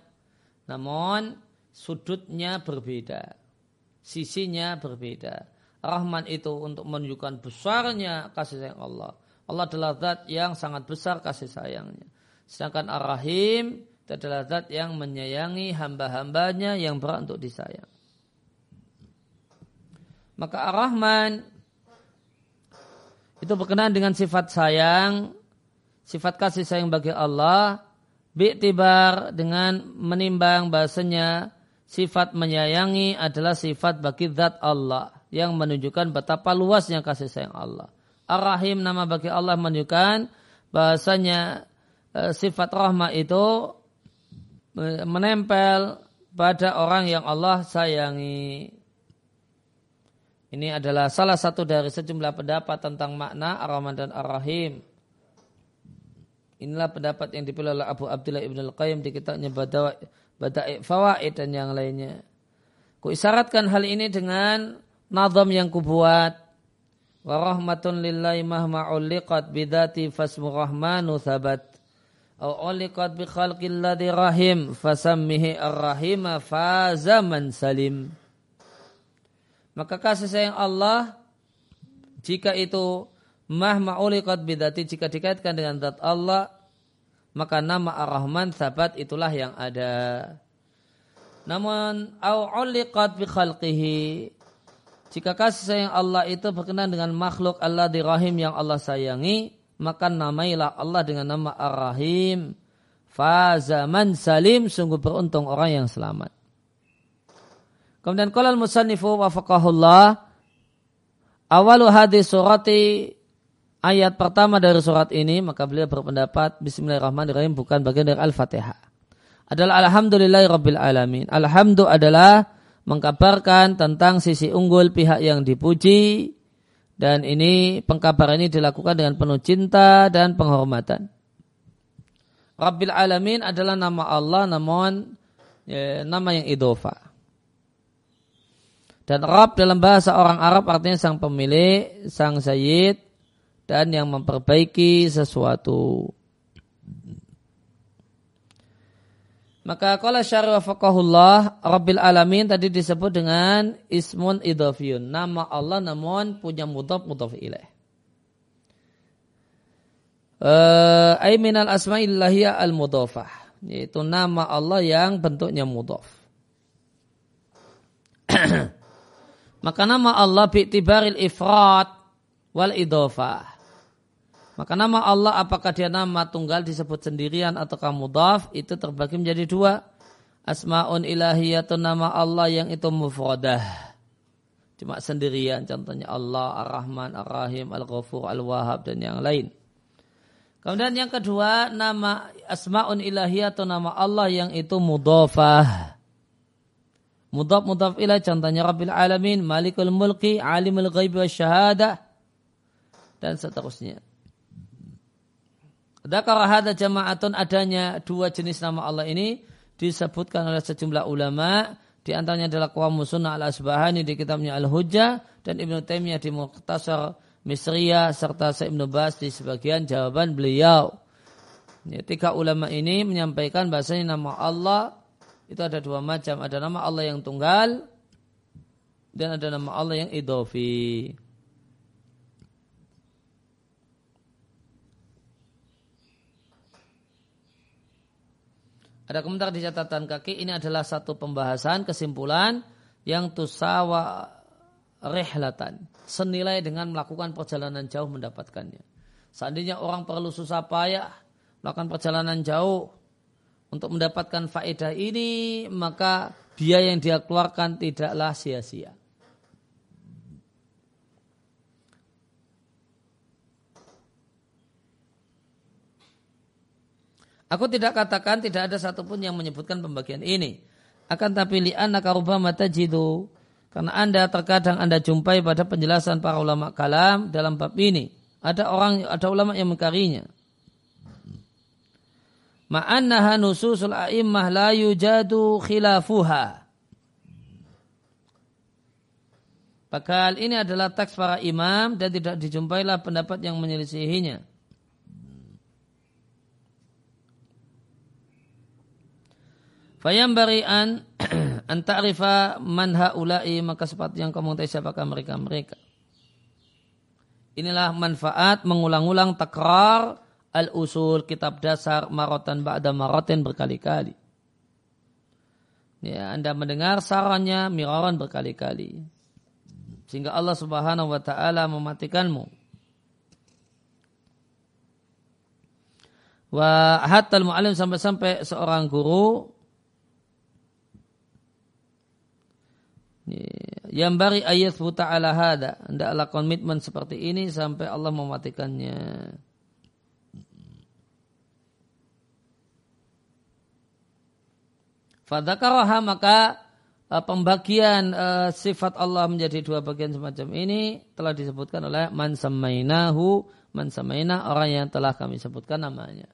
Namun sudutnya berbeda. Sisinya berbeda. Rahman itu untuk menunjukkan besarnya kasih sayang Allah. Allah adalah zat yang sangat besar kasih sayangnya. Sedangkan Ar-Rahim adalah zat yang menyayangi hamba-hambanya yang berat untuk disayang. Maka Ar-Rahman itu berkenaan dengan sifat sayang, sifat kasih sayang bagi Allah, bi'tibar dengan menimbang bahasanya sifat menyayangi adalah sifat bagi zat Allah yang menunjukkan betapa luasnya kasih sayang Allah. Ar-Rahim nama bagi Allah menunjukkan bahasanya eh, sifat rahmah itu menempel pada orang yang Allah sayangi. Ini adalah salah satu dari sejumlah pendapat tentang makna Ar-Rahman dan Ar-Rahim. Inilah pendapat yang dipilih oleh Abu Abdullah Ibn Al-Qayyim di kitabnya Bada'i Fawaid dan yang lainnya. Kuisyaratkan hal ini dengan nazam yang kubuat. Wa rahmatun lillahi mahma uliqat bidati fasmu rahmanu thabat. Au uliqat bi khalqil ladhi rahim fasammihi ar-rahima fazaman salim. Maka kasih sayang Allah jika itu mah ma'uliqat bidati jika dikaitkan dengan zat Allah maka nama Ar-Rahman sabat itulah yang ada. Namun au uliqat bi khalqihi jika kasih sayang Allah itu berkenan dengan makhluk Allah di rahim yang Allah sayangi, maka namailah Allah dengan nama Ar-Rahim. Fazaman salim, sungguh beruntung orang yang selamat. Kemudian kolal musannifu wafakahullah. Awalu hadis surati ayat pertama dari surat ini maka beliau berpendapat Bismillahirrahmanirrahim bukan bagian dari Al-Fatihah. Adalah Alhamdulillahi Rabbil Alamin. Alhamdu adalah mengkabarkan tentang sisi unggul pihak yang dipuji dan ini pengkabaran ini dilakukan dengan penuh cinta dan penghormatan. Rabbil Alamin adalah nama Allah namun ya, nama yang idofa. Dan Rab dalam bahasa orang Arab artinya sang pemilik, sang sayyid, dan yang memperbaiki sesuatu. Maka kalau syarif faqahullah Rabbil Alamin tadi disebut dengan ismun idhafiyun. Nama Allah namun punya mudhaf mudhaf ilaih. Uh, ay minal asma'illahiyya al-mudhafah. Yaitu nama Allah yang bentuknya mudhaf. Maka nama Allah bi'tibaril ifrat wal idofah. Maka nama Allah apakah dia nama tunggal disebut sendirian atau kamudaf itu terbagi menjadi dua. Asma'un ilahiyatun nama Allah yang itu mufradah. Cuma sendirian contohnya Allah, Ar-Rahman, Ar-Rahim, Al-Ghafur, Al-Wahhab dan yang lain. Kemudian yang kedua nama Asma'un ilahiyatun nama Allah yang itu mudhafah. Mudhaf mudhaf ila contohnya Rabbil Alamin, Malikul Mulki, Alimul Ghaibi wa Syahadah dan seterusnya. Dzakara hadza jama'atun adanya dua jenis nama Allah ini disebutkan oleh sejumlah ulama di antaranya adalah Qawamus Sunnah al-Asbahani di kitabnya Al-Hujjah dan Ibnu Taimiyah di Muqtasar Misriyah serta Ibnu Bas di sebagian jawaban beliau. Ya, tiga ulama ini menyampaikan bahasanya nama Allah itu ada dua macam. Ada nama Allah yang tunggal dan ada nama Allah yang idofi. Ada komentar di catatan kaki ini adalah satu pembahasan kesimpulan yang tusawa rehlatan senilai dengan melakukan perjalanan jauh mendapatkannya. Seandainya orang perlu susah payah melakukan perjalanan jauh untuk mendapatkan faedah ini maka biaya yang dia keluarkan tidaklah sia-sia. Aku tidak katakan tidak ada satupun yang menyebutkan pembagian ini. Akan tapi li'anna karubama tajidu. Karena anda terkadang anda jumpai pada penjelasan para ulama kalam dalam bab ini. Ada orang, ada ulama yang mengkarinya ma'annaha nususul a'immah la yujadu khilafuha. Maka ini adalah teks para imam dan tidak dijumpailah pendapat yang menyelisihinya. Fayambari an an ta'rifa man haula'i maka sepatu yang kamu tahu siapakah mereka mereka. Inilah manfaat mengulang-ulang takrar al-usul kitab dasar marotan ba'da marotin berkali-kali. Ya, Anda mendengar sarannya miraran berkali-kali. Sehingga Allah subhanahu wa ta'ala mematikanmu. Wa hatta mu'alim sampai-sampai seorang guru yang bari ayat ala hada. Hendaklah komitmen seperti ini sampai Allah mematikannya. Fadakaraha maka uh, pembagian uh, sifat Allah menjadi dua bagian semacam ini telah disebutkan oleh man samainahu man samaina orang yang telah kami sebutkan namanya.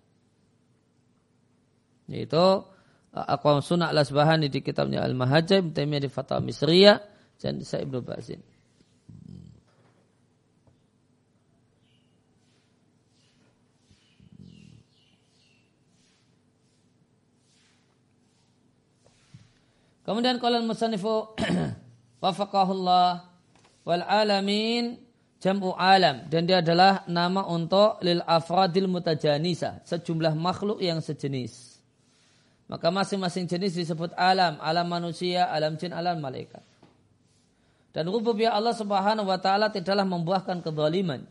Yaitu uh, Aqwam Sunnah al-Asbahani di kitabnya Al-Mahajib, Taimiyah di Fatwa Misriyah, dan Sa'ib Ibnu Bazin. Kemudian kalau musannifu wafaqahullah wal alamin jam'u alam dan dia adalah nama untuk lil afradil mutajanisa sejumlah makhluk yang sejenis. Maka masing-masing jenis disebut alam, alam manusia, alam jin, alam malaikat. Dan rububiyah Allah Subhanahu wa taala tidaklah membuahkan kezaliman.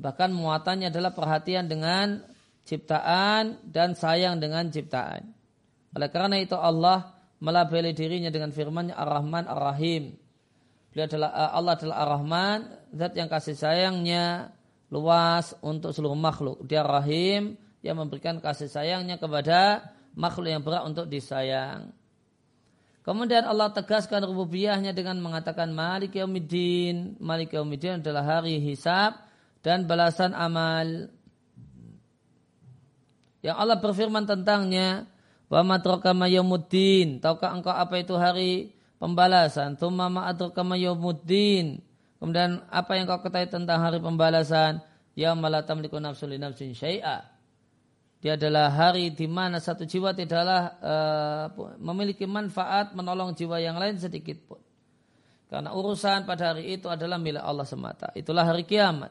Bahkan muatannya adalah perhatian dengan ciptaan dan sayang dengan ciptaan. Oleh karena itu Allah melabeli dirinya dengan firman Ar-Rahman Ar-Rahim. Beliau adalah eh, Allah adalah Ar-Rahman, zat yang kasih sayangnya luas untuk seluruh makhluk. Dia Rahim yang memberikan kasih sayangnya kepada makhluk yang berat untuk disayang. Kemudian Allah tegaskan rububiyahnya dengan mengatakan Malik Yaumiddin. Malik Yaumiddin adalah hari hisab dan balasan amal. Yang Allah berfirman tentangnya, Wa madraka mayyumuddin. Tahukah engkau apa itu hari pembalasan? Thumma ma'adraka mayyumuddin. Kemudian apa yang kau ketahui tentang hari pembalasan? Ya la tamliku nafsu li nafsin syai'a. Dia adalah hari di mana satu jiwa tidaklah uh, memiliki manfaat menolong jiwa yang lain sedikit pun. Karena urusan pada hari itu adalah milik Allah semata. Itulah hari kiamat.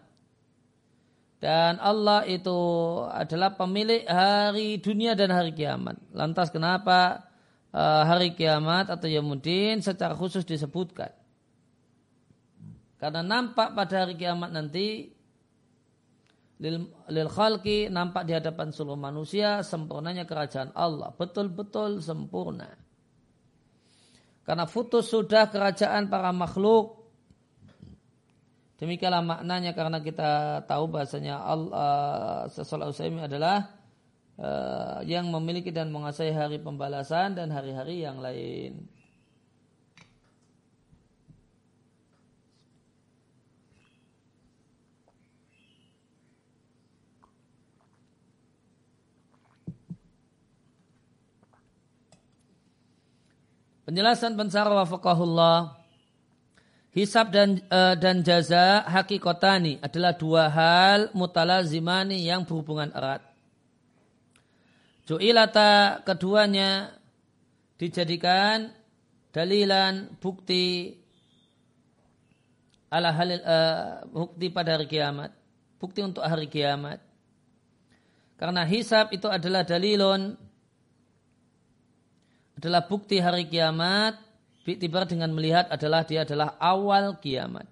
Dan Allah itu adalah pemilik hari dunia dan hari kiamat. Lantas kenapa uh, hari kiamat atau Yamuddin secara khusus disebutkan? Karena nampak pada hari kiamat nanti lil, lil nampak di hadapan seluruh manusia sempurnanya kerajaan Allah. Betul-betul sempurna. Karena putus sudah kerajaan para makhluk Demikianlah maknanya karena kita tahu bahasanya Allah sesuatu Usaimi adalah uh, yang memiliki dan menguasai hari pembalasan dan hari-hari yang lain. Penjelasan pensara wafakahullah Hisab dan uh, dan jaza hakikotani adalah dua hal mutalazimani yang berhubungan erat. Ju'ilata keduanya dijadikan dalilan bukti ala halil uh, bukti pada hari kiamat. Bukti untuk hari kiamat. Karena hisab itu adalah dalilun adalah bukti hari kiamat Biktibar dengan melihat adalah dia adalah awal kiamat.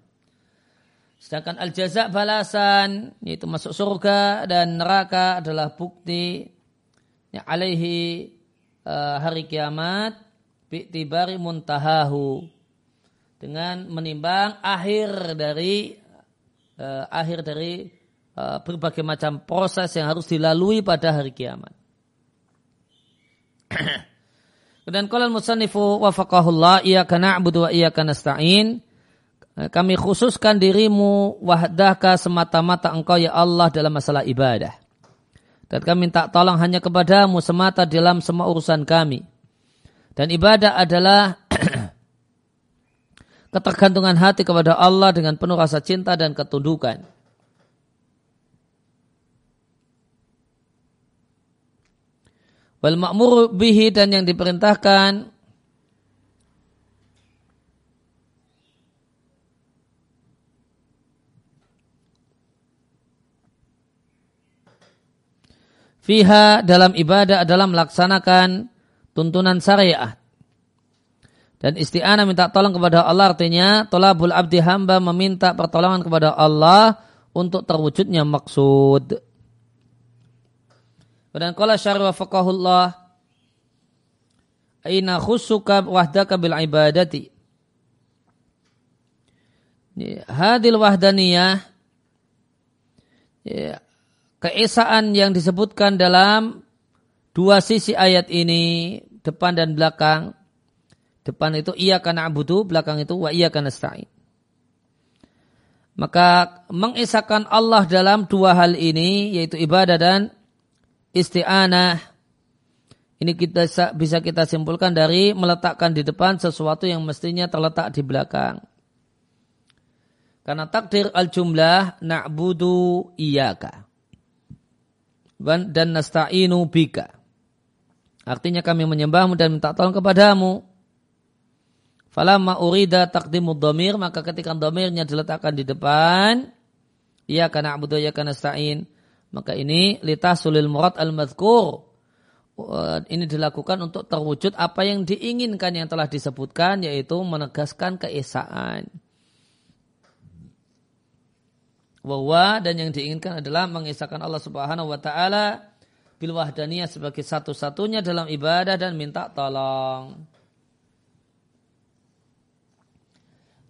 Sedangkan al-jaza balasan yaitu masuk surga dan neraka adalah bukti yang alaihi uh, hari kiamat biktibari muntahahu dengan menimbang akhir dari uh, akhir dari uh, berbagai macam proses yang harus dilalui pada hari kiamat. Dan kalau musannifu wafaqahullah iyyaka na'budu wa iyyaka nasta'in. Kami khususkan dirimu wahdahka semata-mata engkau ya Allah dalam masalah ibadah. Dan kami minta tolong hanya kepadamu semata dalam semua urusan kami. Dan ibadah adalah ketergantungan hati kepada Allah dengan penuh rasa cinta dan ketundukan. Wal ma'mur bihi dan yang diperintahkan fiha dalam ibadah adalah melaksanakan tuntunan syariat. Dan isti'anah minta tolong kepada Allah artinya tolabul abdi hamba meminta pertolongan kepada Allah untuk terwujudnya maksud. Dan qala syarih wa faqahullah aina khusuka wahdaka bil ibadati. Hadil wahdaniyah ya, keesaan yang disebutkan dalam dua sisi ayat ini depan dan belakang. Depan itu iya karena abudu, belakang itu wa iya karena stain. Maka mengisahkan Allah dalam dua hal ini yaitu ibadah dan isti'anah. Ini kita bisa kita simpulkan dari meletakkan di depan sesuatu yang mestinya terletak di belakang. Karena takdir al-jumlah na'budu iyaka. Dan nasta'inu bika. Artinya kami menyembahmu dan minta tolong kepadamu. Falamma urida takdimu domir, maka ketika domirnya diletakkan di depan, ya karena abudu karena stain, maka ini litasulil murad al madhkur. Ini dilakukan untuk terwujud apa yang diinginkan yang telah disebutkan, yaitu menegaskan keesaan. Wawa dan yang diinginkan adalah mengesahkan Allah subhanahu wa ta'ala bil wahdaniyah sebagai satu-satunya dalam ibadah dan minta tolong.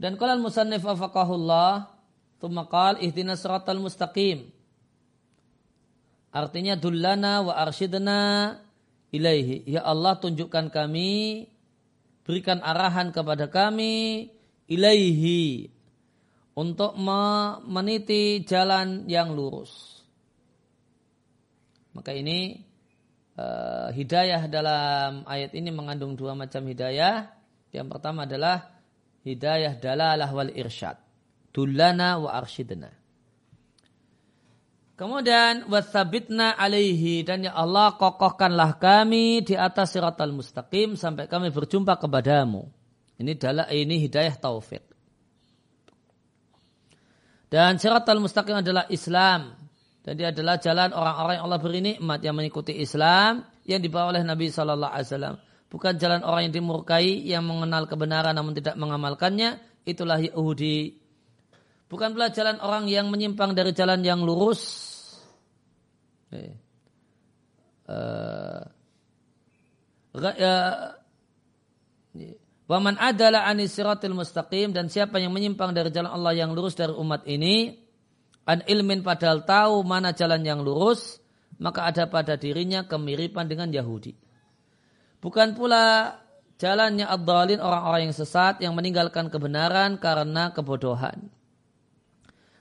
Dan kalau musannif afaqahullah thumma qal ihdina siratal mustaqim. Artinya dullana wa arsyidna ilaihi. Ya Allah tunjukkan kami, berikan arahan kepada kami ilaihi untuk meniti jalan yang lurus. Maka ini uh, hidayah dalam ayat ini mengandung dua macam hidayah. Yang pertama adalah hidayah dalalah wal irsyad. Dullana wa arsyidna. Kemudian wasabitna alaihi dan ya Allah kokohkanlah kami di atas siratal mustaqim sampai kami berjumpa kepadamu. Ini adalah ini hidayah taufik. Dan siratal mustaqim adalah Islam. Dan dia adalah jalan orang-orang yang Allah beri nikmat yang mengikuti Islam yang dibawa oleh Nabi Shallallahu Alaihi Wasallam bukan jalan orang yang dimurkai yang mengenal kebenaran namun tidak mengamalkannya itulah Yahudi bukan pula jalan orang yang menyimpang dari jalan yang lurus Waman adalah anisiratil mustaqim dan siapa yang menyimpang dari jalan Allah yang lurus dari umat ini an ilmin padahal tahu mana jalan yang lurus maka ada pada dirinya kemiripan dengan Yahudi. Bukan pula jalannya ad orang-orang yang sesat yang meninggalkan kebenaran karena kebodohan.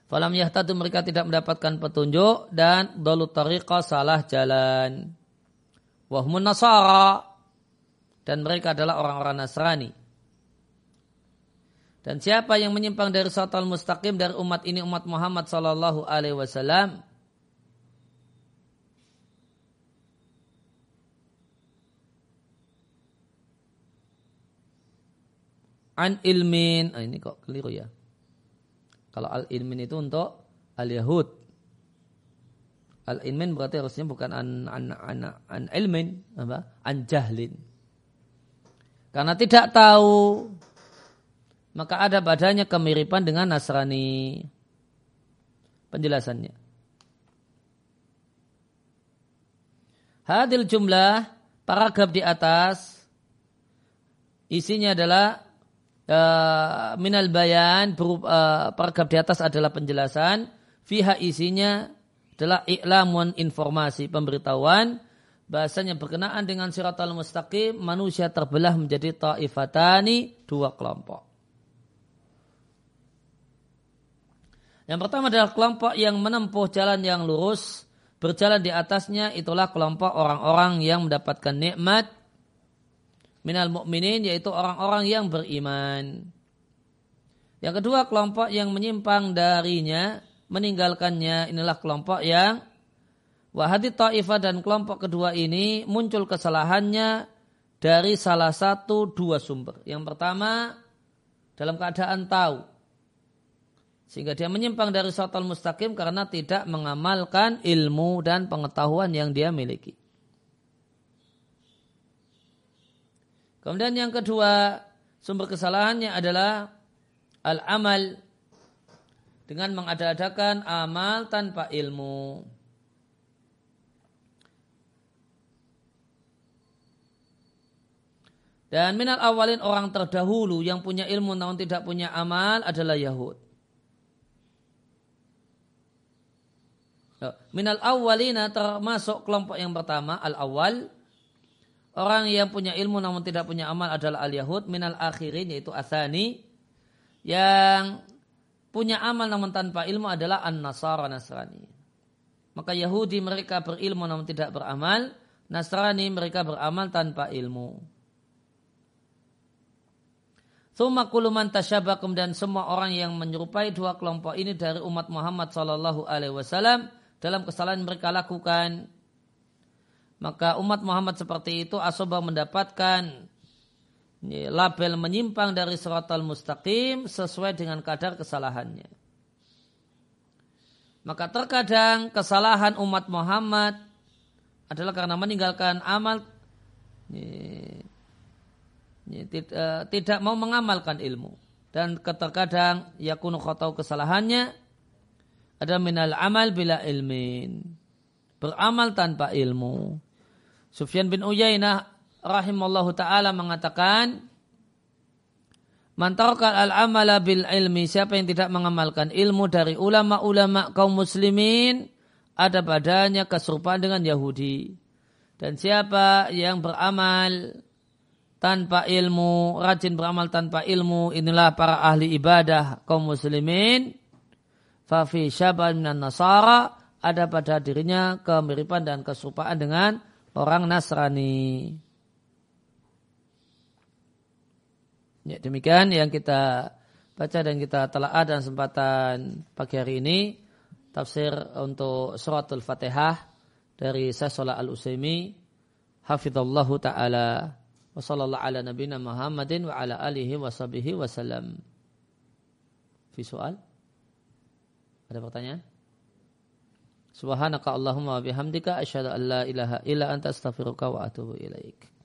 Falam yahtadu mereka tidak mendapatkan petunjuk dan dalu tariqa salah jalan. Wahmun nasara dan mereka adalah orang-orang Nasrani. Dan siapa yang menyimpang dari satal mustaqim dari umat ini umat Muhammad sallallahu alaihi wasallam an ilmin. Ah, ini kok keliru ya. Kalau al ilmin itu untuk al yahud. Al ilmin berarti harusnya bukan an an an, an ilmin? An jahlin. Karena tidak tahu maka ada badannya kemiripan dengan Nasrani. Penjelasannya. Hadil jumlah paragraf di atas isinya adalah uh, minal bayan uh, paragraf di atas adalah penjelasan fiha isinya adalah i'lamun informasi pemberitahuan bahasanya berkenaan dengan siratal mustaqim manusia terbelah menjadi ta'ifatani dua kelompok. Yang pertama adalah kelompok yang menempuh jalan yang lurus, berjalan di atasnya itulah kelompok orang-orang yang mendapatkan nikmat minal mukminin yaitu orang-orang yang beriman. Yang kedua kelompok yang menyimpang darinya, meninggalkannya inilah kelompok yang wahadi ta'ifah dan kelompok kedua ini muncul kesalahannya dari salah satu dua sumber. Yang pertama dalam keadaan tahu sehingga dia menyimpang dari syatal mustaqim karena tidak mengamalkan ilmu dan pengetahuan yang dia miliki. Kemudian yang kedua, sumber kesalahannya adalah al-amal dengan mengada-adakan amal tanpa ilmu. Dan minal awalin orang terdahulu yang punya ilmu namun tidak punya amal adalah Yahud. Minal awalina termasuk kelompok yang pertama al-awal orang yang punya ilmu namun tidak punya amal adalah al-Yahud minal akhirin yaitu asani yang punya amal namun tanpa ilmu adalah an-Nasara Nasrani. Maka Yahudi mereka berilmu namun tidak beramal, Nasrani mereka beramal tanpa ilmu. Thumma kuluman tasyabakum dan semua orang yang menyerupai dua kelompok ini dari umat Muhammad sallallahu alaihi wasallam dalam kesalahan mereka lakukan maka umat Muhammad seperti itu asobah mendapatkan label menyimpang dari suratul mustaqim sesuai dengan kadar kesalahannya. Maka terkadang kesalahan umat Muhammad adalah karena meninggalkan amal Eh, tidak mau mengamalkan ilmu. Dan terkadang yakunu khatau kesalahannya ada minal amal bila ilmin. Beramal tanpa ilmu Sufyan bin Uyainah rahimallahu taala mengatakan Mantarkal al-amala bil ilmi siapa yang tidak mengamalkan ilmu dari ulama-ulama kaum muslimin ada padanya keserupaan dengan Yahudi dan siapa yang beramal tanpa ilmu, rajin beramal tanpa ilmu, inilah para ahli ibadah kaum muslimin. Fafi syaban nasara, ada pada dirinya kemiripan dan keserupaan dengan orang Nasrani. Ya, demikian yang kita baca dan kita telah ada kesempatan pagi hari ini. Tafsir untuk suratul fatihah dari Sasola al-Usaimi. Hafidhallahu ta'ala. Wa sallallahu ala nabina Muhammadin wa ala alihi wa sahbihi wa salam. Fi soal? Ada pertanyaan? Subhanaka Allahumma bihamdika asyhadu an la ilaha illa anta astaghfiruka wa atubu ilaik.